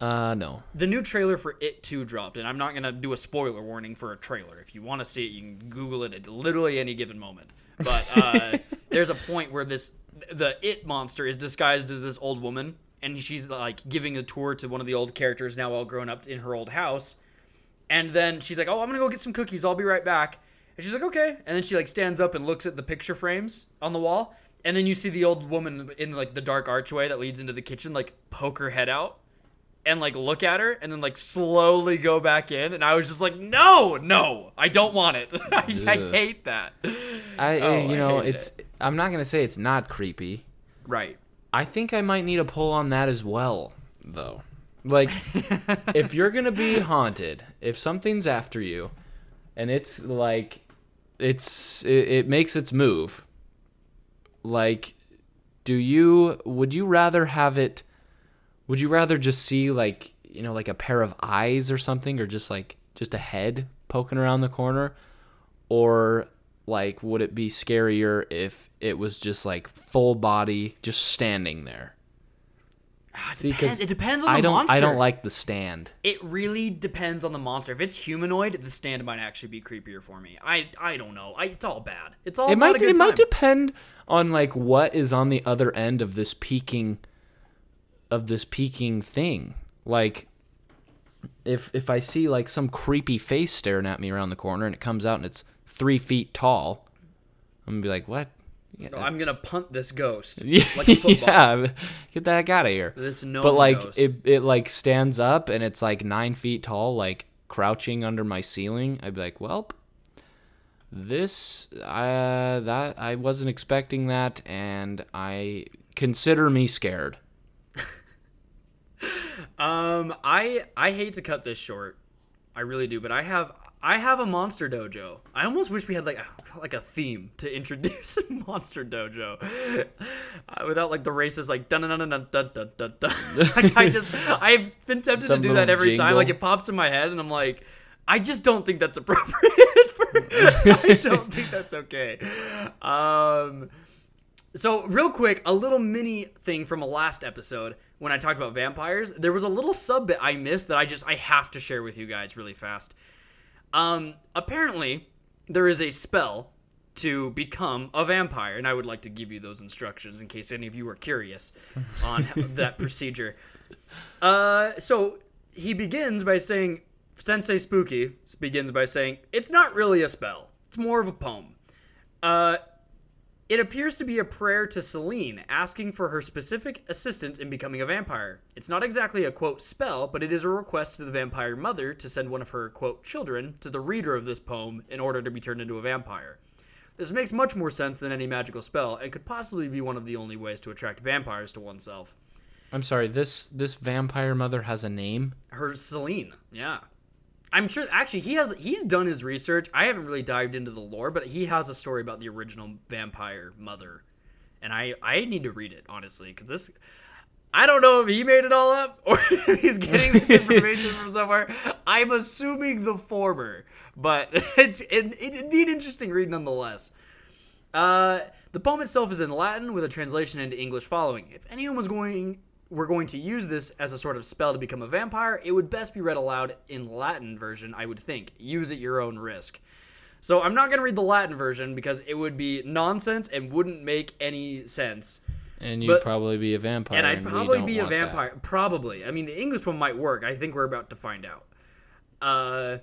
Uh, no. The new trailer for It 2 dropped, and I'm not going to do a spoiler warning for a trailer. If you want to see it, you can Google it at literally any given moment. But uh, there's a point where this the It monster is disguised as this old woman, and she's like giving a tour to one of the old characters now all grown up in her old house. And then she's like, "Oh, I'm gonna go get some cookies. I'll be right back." And she's like, "Okay." And then she like stands up and looks at the picture frames on the wall, and then you see the old woman in like the dark archway that leads into the kitchen, like poke her head out and like look at her, and then like slowly go back in. And I was just like, "No, no, I don't want it. I, I hate that." I, Oh, you know, it's. I'm not gonna say it's not creepy. Right. I think I might need a pull on that as well, though. Like, if you're gonna be haunted, if something's after you, and it's like, it's it, it makes its move. Like, do you would you rather have it? Would you rather just see like you know like a pair of eyes or something, or just like just a head poking around the corner, or like would it be scarier if it was just like full body just standing there? Ah, It See, 'cause depends, it depends on the I don't monster. I don't like the stand. It really depends on the monster. If it's humanoid, the stand might actually be creepier for me. I I don't know. I, it's all bad. It's all It might a good it might depend on like what is on the other end of this peaking of this peaking thing. Like if if I see like some creepy face staring at me around the corner and it comes out and it's three feet tall, I'm gonna be like, what? Yeah, I'm gonna punt this ghost like a football. yeah, get that out of here. This no but like ghost. it, it like stands up and it's like nine feet tall, like crouching under my ceiling. I'd be like, well, this uh that I wasn't expecting that, and I consider me scared. Um, I I hate to cut this short, I really do, but I have I have a monster dojo. I almost wish we had like a, like a theme to introduce a monster dojo, uh, without like the racist like dun dun dun dun dun dun dun. dun. like I just I've been tempted Some to do that every time. Like it pops in my head, and I'm like, I just don't think that's appropriate. For, I don't think that's okay. Um. So, real quick, a little mini thing from a last episode when I talked about vampires. There was a little sub bit I missed that I just I have to share with you guys really fast. Um, apparently, there is a spell to become a vampire, and I would like to give you those instructions in case any of you are curious on that procedure. Uh, so he begins by saying, Sensei Spooky begins by saying, it's not really a spell. It's more of a poem. Uh, it appears to be a prayer to Selene, asking for her specific assistance in becoming a vampire. It's not exactly a quote spell, but it is a request to the vampire mother to send one of her quote children to the reader of this poem in order to be turned into a vampire. This makes much more sense than any magical spell, and could possibly be one of the only ways to attract vampires to oneself. I'm sorry. This this vampire mother has a name. Her Selene, yeah. I'm sure actually he has he's done his research. I haven't really dived into the lore, but he has a story about the original vampire mother. And I I need to read it honestly cuz this I don't know if he made it all up or he's getting this information from somewhere. I'm assuming the former, but it's it, it'd be an interesting read nonetheless. Uh, the poem itself is in Latin with a translation into English following. If anyone was going were going to use this as a sort of spell to become a vampire, it would best be read aloud in Latin version, I would think. Use at your own risk. So I'm not going to read the Latin version because it would be nonsense and wouldn't make any sense. And you'd But- probably be a vampire. And I'd we probably be a want that. vampire. Probably. I mean, the English one might work. I think we're about to find out. Uh,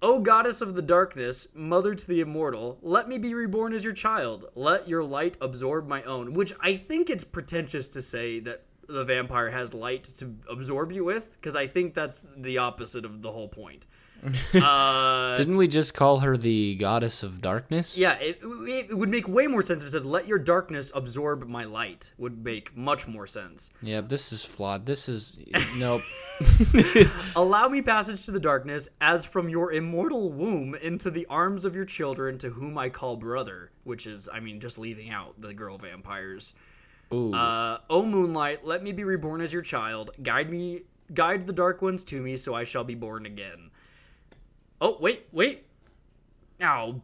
O goddess of the darkness, mother to the immortal, let me be reborn as your child. Let your light absorb my own. Which I think it's pretentious to say that the vampire has light to absorb you with, because I think that's the opposite of the whole point. uh, Didn't we just call her the goddess of darkness? yeah, it, it would make way more sense if it said, "Let your darkness absorb my light." Would make much more sense. Yeah, this is flawed. This is nope. Allow me passage to the darkness, as from your immortal womb into the arms of your children, to whom I call brother. Which is, I mean, just leaving out the girl vampires. Ooh. Uh, o moonlight, let me be reborn as your child. Guide me, guide the dark ones to me, so I shall be born again. Oh wait, wait. Ow.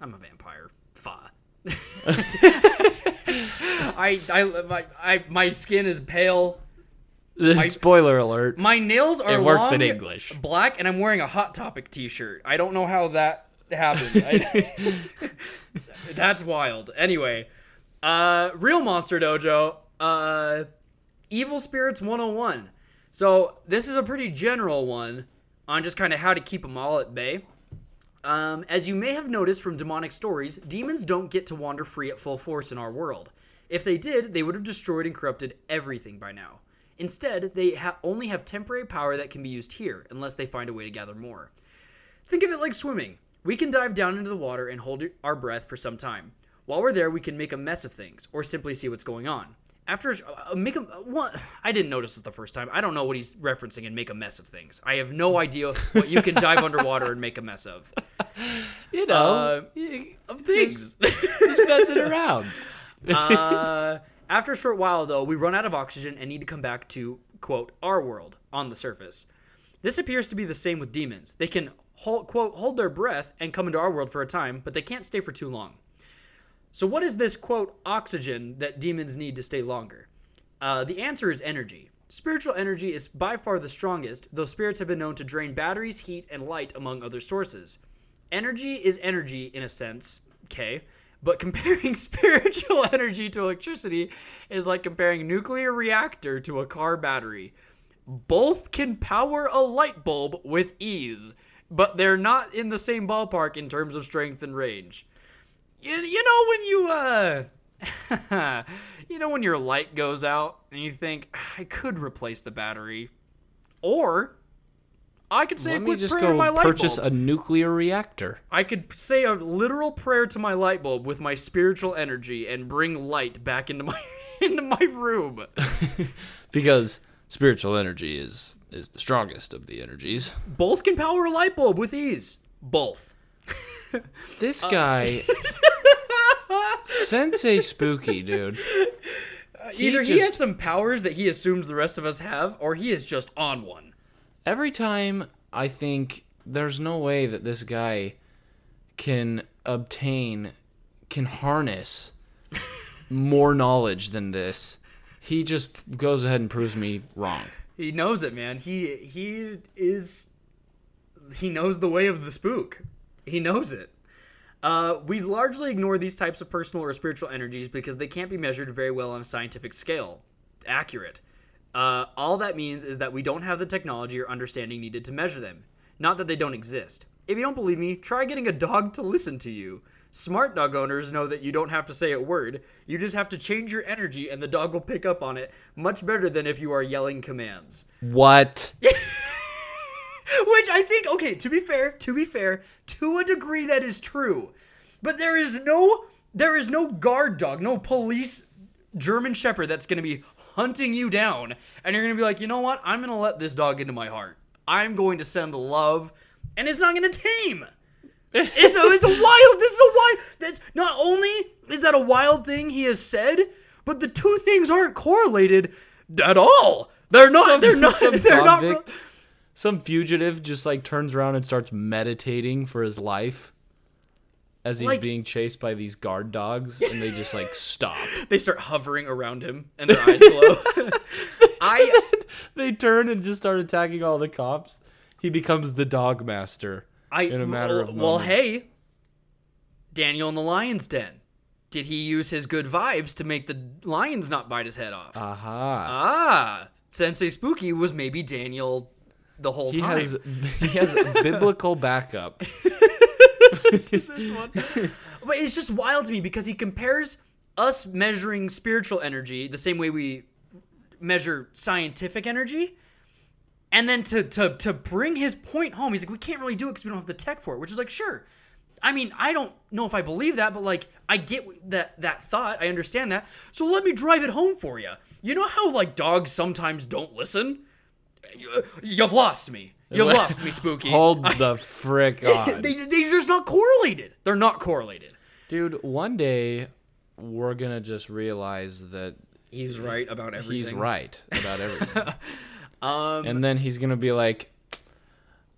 I'm a vampire. Fa. I, I, my, I, my skin is pale. Spoiler alert. My nails are It works in long, English. black, and I'm wearing a Hot Topic T-shirt. I don't know how that happened. I- that's wild. Anyway, uh, real Monster Dojo. Uh, Evil Spirits 101. So, this is a pretty general one on just kind of how to keep them all at bay. Um, as you may have noticed from demonic stories, demons don't get to wander free at full force in our world. If they did, they would have destroyed and corrupted everything by now. Instead, they ha- only have temporary power that can be used here, unless they find a way to gather more. Think of it like swimming. We can dive down into the water and hold our breath for some time. While we're there, we can make a mess of things, or simply see what's going on. After uh, make a one, I didn't notice this the first time. I don't know what he's referencing and make a mess of things. I have no idea what you can dive underwater and make a mess of. You know, Uh, Of things. just messing around. uh, after a short while, though, we run out of oxygen and need to come back to, quote, our world on the surface. This appears to be the same with demons. They can, hold, quote, hold their breath and come into our world for a time, but they can't stay for too long. So, what is this, quote, oxygen that demons need to stay longer? Uh, the answer is energy. Spiritual energy is by far the strongest, though spirits have been known to drain batteries, heat, and light, among other sources. Energy is energy in a sense, okay? But comparing spiritual energy to electricity is like comparing a nuclear reactor to a car battery. Both can power a light bulb with ease, but they're not in the same ballpark in terms of strength and range. You, you know when you uh you know when your light goes out and you think I could replace the battery or I could say Let a quick prayer to my go light purchase a nuclear reactor. I could say a literal prayer to my light bulb with my spiritual energy and bring light back into my into my room. because spiritual energy is is the strongest of the energies. Both can power a light bulb with ease. Both. This guy, Sensei Spooky, dude. Uh, either he just- has some powers that he assumes the rest of us have, or he is just on one. Every time I think there's no way that this guy can obtain, can harness more knowledge than this, he just goes ahead and proves me wrong. He knows it, man. He he is he knows the way of the spook. He knows it. Uh, we largely ignore these types of personal or spiritual energies because they can't be measured very well on a scientific scale. Accurate. Uh, all that means is that we don't have the technology or understanding needed to measure them. Not that they don't exist. If you don't believe me, try getting a dog to listen to you. Smart dog owners know that you don't have to say a word. You just have to change your energy and the dog will pick up on it much better than if you are yelling commands. What? Which I think, okay, to be fair, to be fair, to a degree that is true. But there is no there is no guard dog, no police German shepherd that's going to be hunting you down and you're going to be like, "You know what? I'm going to let this dog into my heart. I'm going to send love and it's not going to tame." It's a, it's a wild. This is a wild. That's not only is that a wild thing he has said, but the two things aren't correlated at all. They're not. Some- they're not. They're not. Some fugitive just like turns around and starts meditating for his life as he's Like- being chased by these guard dogs, and they just like stop. They start hovering around him, and their eyes glow. I they turn and just start attacking all the cops. He becomes the dog master I in a matter of well, hey, Daniel in the lion's den. Did he use his good vibes to make the lions not bite his head off? Aha. ah, Sensei Spooky was maybe Daniel the whole he time. has he has biblical backup. this one. But it's just wild to me because he compares us measuring spiritual energy the same way we measure scientific energy. And then to, to, to bring his point home, he's like, we can't really do it because we don't have the tech for it, which is like, sure. I mean, I don't know if I believe that, but like, I get that that thought. I understand that. So let me drive it home for you. You know how like dogs sometimes don't listen? You- You've lost me. You've lost me, Spooky. Hold the frick on. they they're just not correlated. They're not correlated. Dude, one day we're gonna just realize that He's right about everything. he's right about everything. Um, and then he's gonna be like,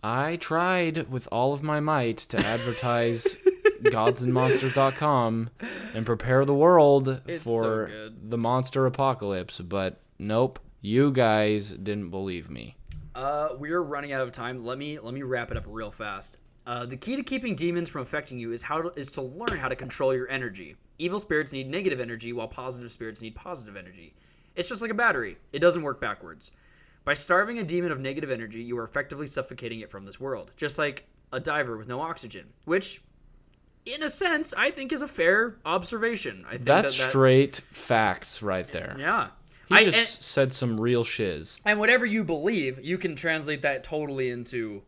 I tried with all of my might to advertise godsandmonsters.com and prepare the world It's for good. the monster apocalypse, but nope, you guys didn't believe me. uh, we're running out of time. Let me let me wrap it up real fast. Uh, the key to keeping demons from affecting you is how to, is to learn how to control your energy. Evil spirits need negative energy, while positive spirits need positive energy. It's just like a battery. It doesn't work backwards. By starving a demon of negative energy, you are effectively suffocating it from this world, just like a diver with no oxygen, which in a sense, I think is a fair observation. I think That's that, that- straight facts right there. Yeah. He I, just and, said some real shiz. and whatever you believe, you can translate that totally into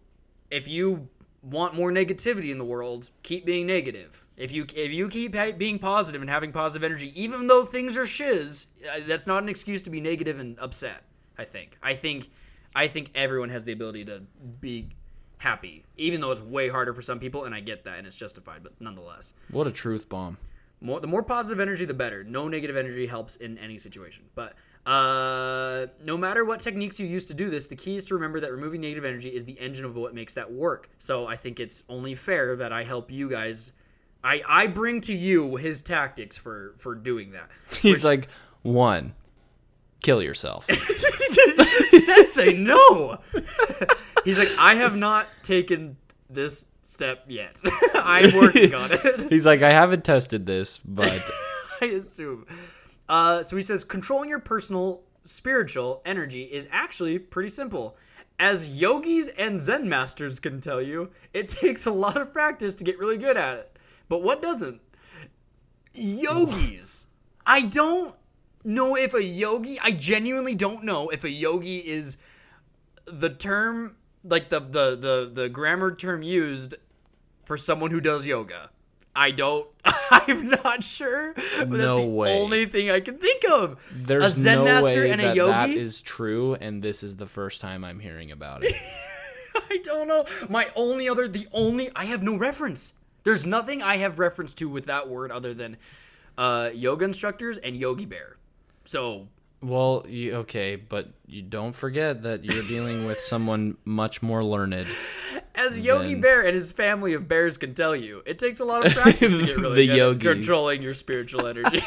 if you want more negativity in the world, keep being negative. If you if you keep being positive and having positive energy, even though things are shiz, uh, that's not an excuse to be negative and upset. I think. I think. I think everyone has the ability to be happy, even though it's way harder for some people, and I get that, and it's justified. But nonetheless, What a truth bomb. More the more positive energy the better. No negative energy helps in any situation. But uh, no matter what techniques you use to do this the key is to remember that removing negative energy is the engine of what makes that work. So i think it's only fair that i help you guys. I i bring to you his tactics for for doing that. He's like, one, kill yourself. sensei no! He's like i have not taken this step yet i'm working on it He's like, I haven't tested this, but I assume. Uh, so he says controlling your personal spiritual energy is actually pretty simple. As yogis and Zen masters can tell you, it takes a lot of practice to get really good at it. But what doesn't? Yogis. I don't know if a yogi, I genuinely don't know if a yogi is the term like the the the, the grammar term used for someone who does yoga. I don't. I'm not sure. But that's No the way. only thing I can think of. there's a Zen no master way and a that yogi. that is true, and this is the first time I'm hearing about it. I don't know. My only other, the only, I have no reference. There's nothing I have reference to with that word other than uh, yoga instructors and Yogi Bear. So well, you, okay, but you don't forget that you're dealing with someone much more learned. As Yogi Then- Bear and his family of bears can tell you, it takes a lot of practice to get really good at controlling your spiritual energy.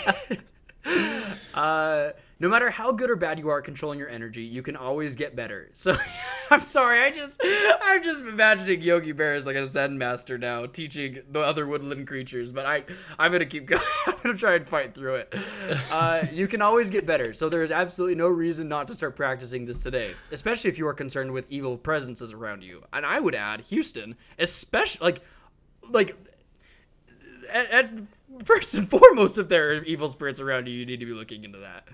uh, no matter how good or bad you are at controlling your energy, you can always get better. So, I'm sorry, I just, I'm just imagining Yogi Bear as like a Zen master now, teaching the other woodland creatures. But I, I'm gonna keep going. I'm gonna try and fight through it. Uh, you can always get better. So there is absolutely no reason not to start practicing this today, especially if you are concerned with evil presences around you. And I would add Houston, especially like, like at, at first and foremost, if there are evil spirits around you, you need to be looking into that.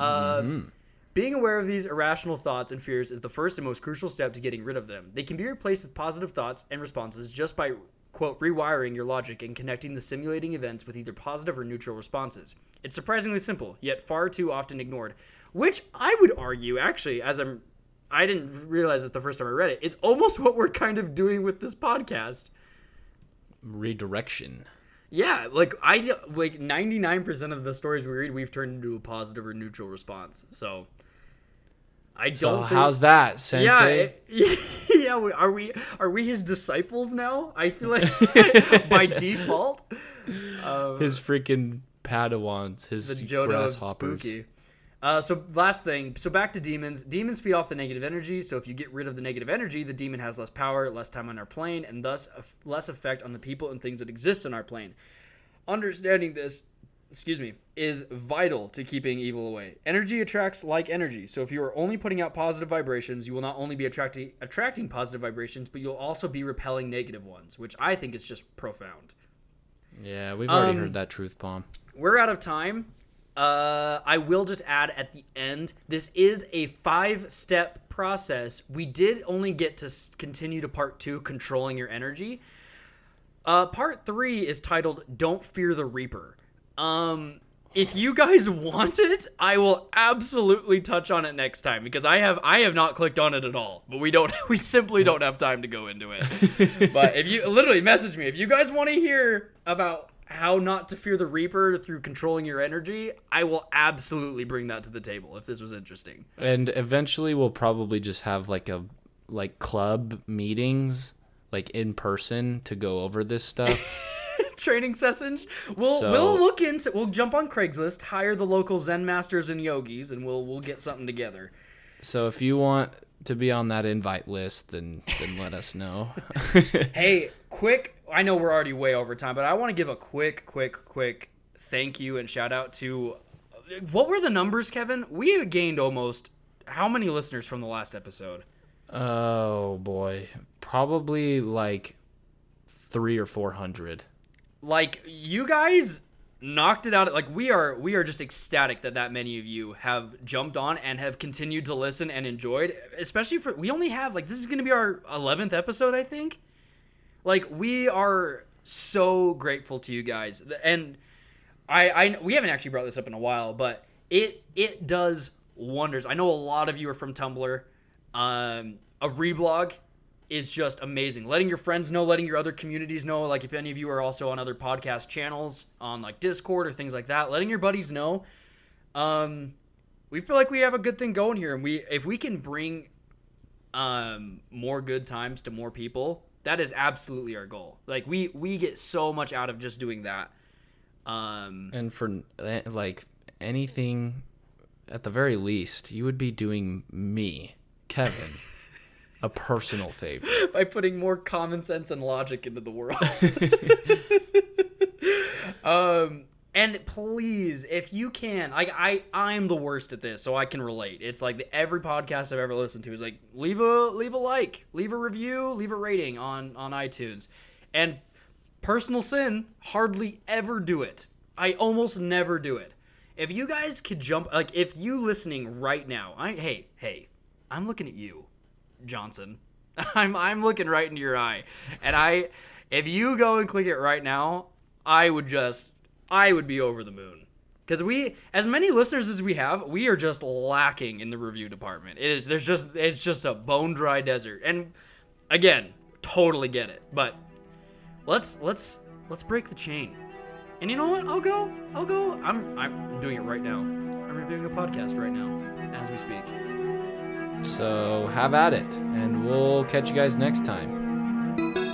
Uh, being aware of these irrational thoughts and fears is the first and most crucial step to getting rid of them. They can be replaced with positive thoughts and responses just by quote rewiring your logic and connecting the simulating events with either positive or neutral responses. It's surprisingly simple, yet far too often ignored. Which I would argue, actually, as I'm, I didn't realize it the first time I read it. It's almost what we're kind of doing with this podcast. Redirection. Yeah, like I like ninety nine percent of the stories we read, we've turned into a positive or neutral response. So I don't. think, how's that, yeah, Sensei? yeah. we- Are we are we his disciples now? I feel like by default. Um, his freaking Padawans, his grasshoppers. spooky. Uh, so last thing, so back to demons. Demons feed off the negative energy. So if you get rid of the negative energy, the demon has less power, less time on our plane, and thus less effect on the people and things that exist on our plane. Understanding this, excuse me, is vital to keeping evil away. Energy attracts like energy. So if you are only putting out positive vibrations, you will not only be attracting attracting positive vibrations, but you'll also be repelling negative ones, which I think is just profound. Yeah, we've already Um, heard that truth bomb. we're out of time. Uh, I will just add at the end this is a five step process. We did only get to continue to part two, controlling your energy. Uh, part three is titled Don't Fear the Reaper. Um, if you guys want it, I will absolutely touch on it next time because I have I have not clicked on it at all. But we don't we simply don't have time to go into it. but if you literally message me if you guys want to hear about how not to fear the reaper through controlling your energy, I will absolutely bring that to the table if this was interesting. And eventually we'll probably just have like a like club meetings like in person to go over this stuff. Training sessions. We'll So- we'll look into we'll jump on Craigslist, hire the local Zen masters and yogis, and we'll we'll get something together. so if you want to be on that invite list then then let us know. Hey, quick! I know we're already way over time, but I want to give a quick, quick, quick thank you and shout out to what were the numbers, Kevin? We gained almost how many listeners from the last episode? Oh boy, probably like three or four hundred. Like you guys knocked it out. Like we are, we are just ecstatic that that many of you have jumped on and have continued to listen and enjoyed. Especially for we only have like this is going to be our eleventh episode, I think. Like we are so grateful to you guys, and I, I we haven't actually brought this up in a while, but it it does wonders. I know a lot of you are from Tumblr. Um, a reblog is just amazing. Letting your friends know, letting your other communities know, like if any of you are also on other podcast channels, on like Discord or things like that, letting your buddies know. Um, we feel like we have a good thing going here, and we if we can bring um more good times to more people, that is absolutely our goal. Like we we get so much out of just doing that. Um, And for eh, like anything, at the very least, you would be doing me, Kevin, a personal favor. by putting more common sense and logic into the world. um, and please, if you can, like I, I'm the worst at this, so I can relate. It's like the, every podcast I've ever listened to is like leave a leave a like, leave a review, leave a rating on on iTunes, and personal sin hardly ever do it. I almost never do it. If you guys could jump, like if you listening right now, I hey hey, I'm looking at you. Johnson. I'm I'm looking right into your eye. And I if you go and click it right now, I would just I would be over the moon. Cuz we as many listeners as we have, we are just lacking in the review department. It is there's just it's just a bone dry desert. And again, totally get it. But let's let's let's break the chain. And you know what? I'll go. I'll go. I'm I'm doing it right now. I'm reviewing a podcast right now as we speak. So have at it, and we'll catch you guys next time.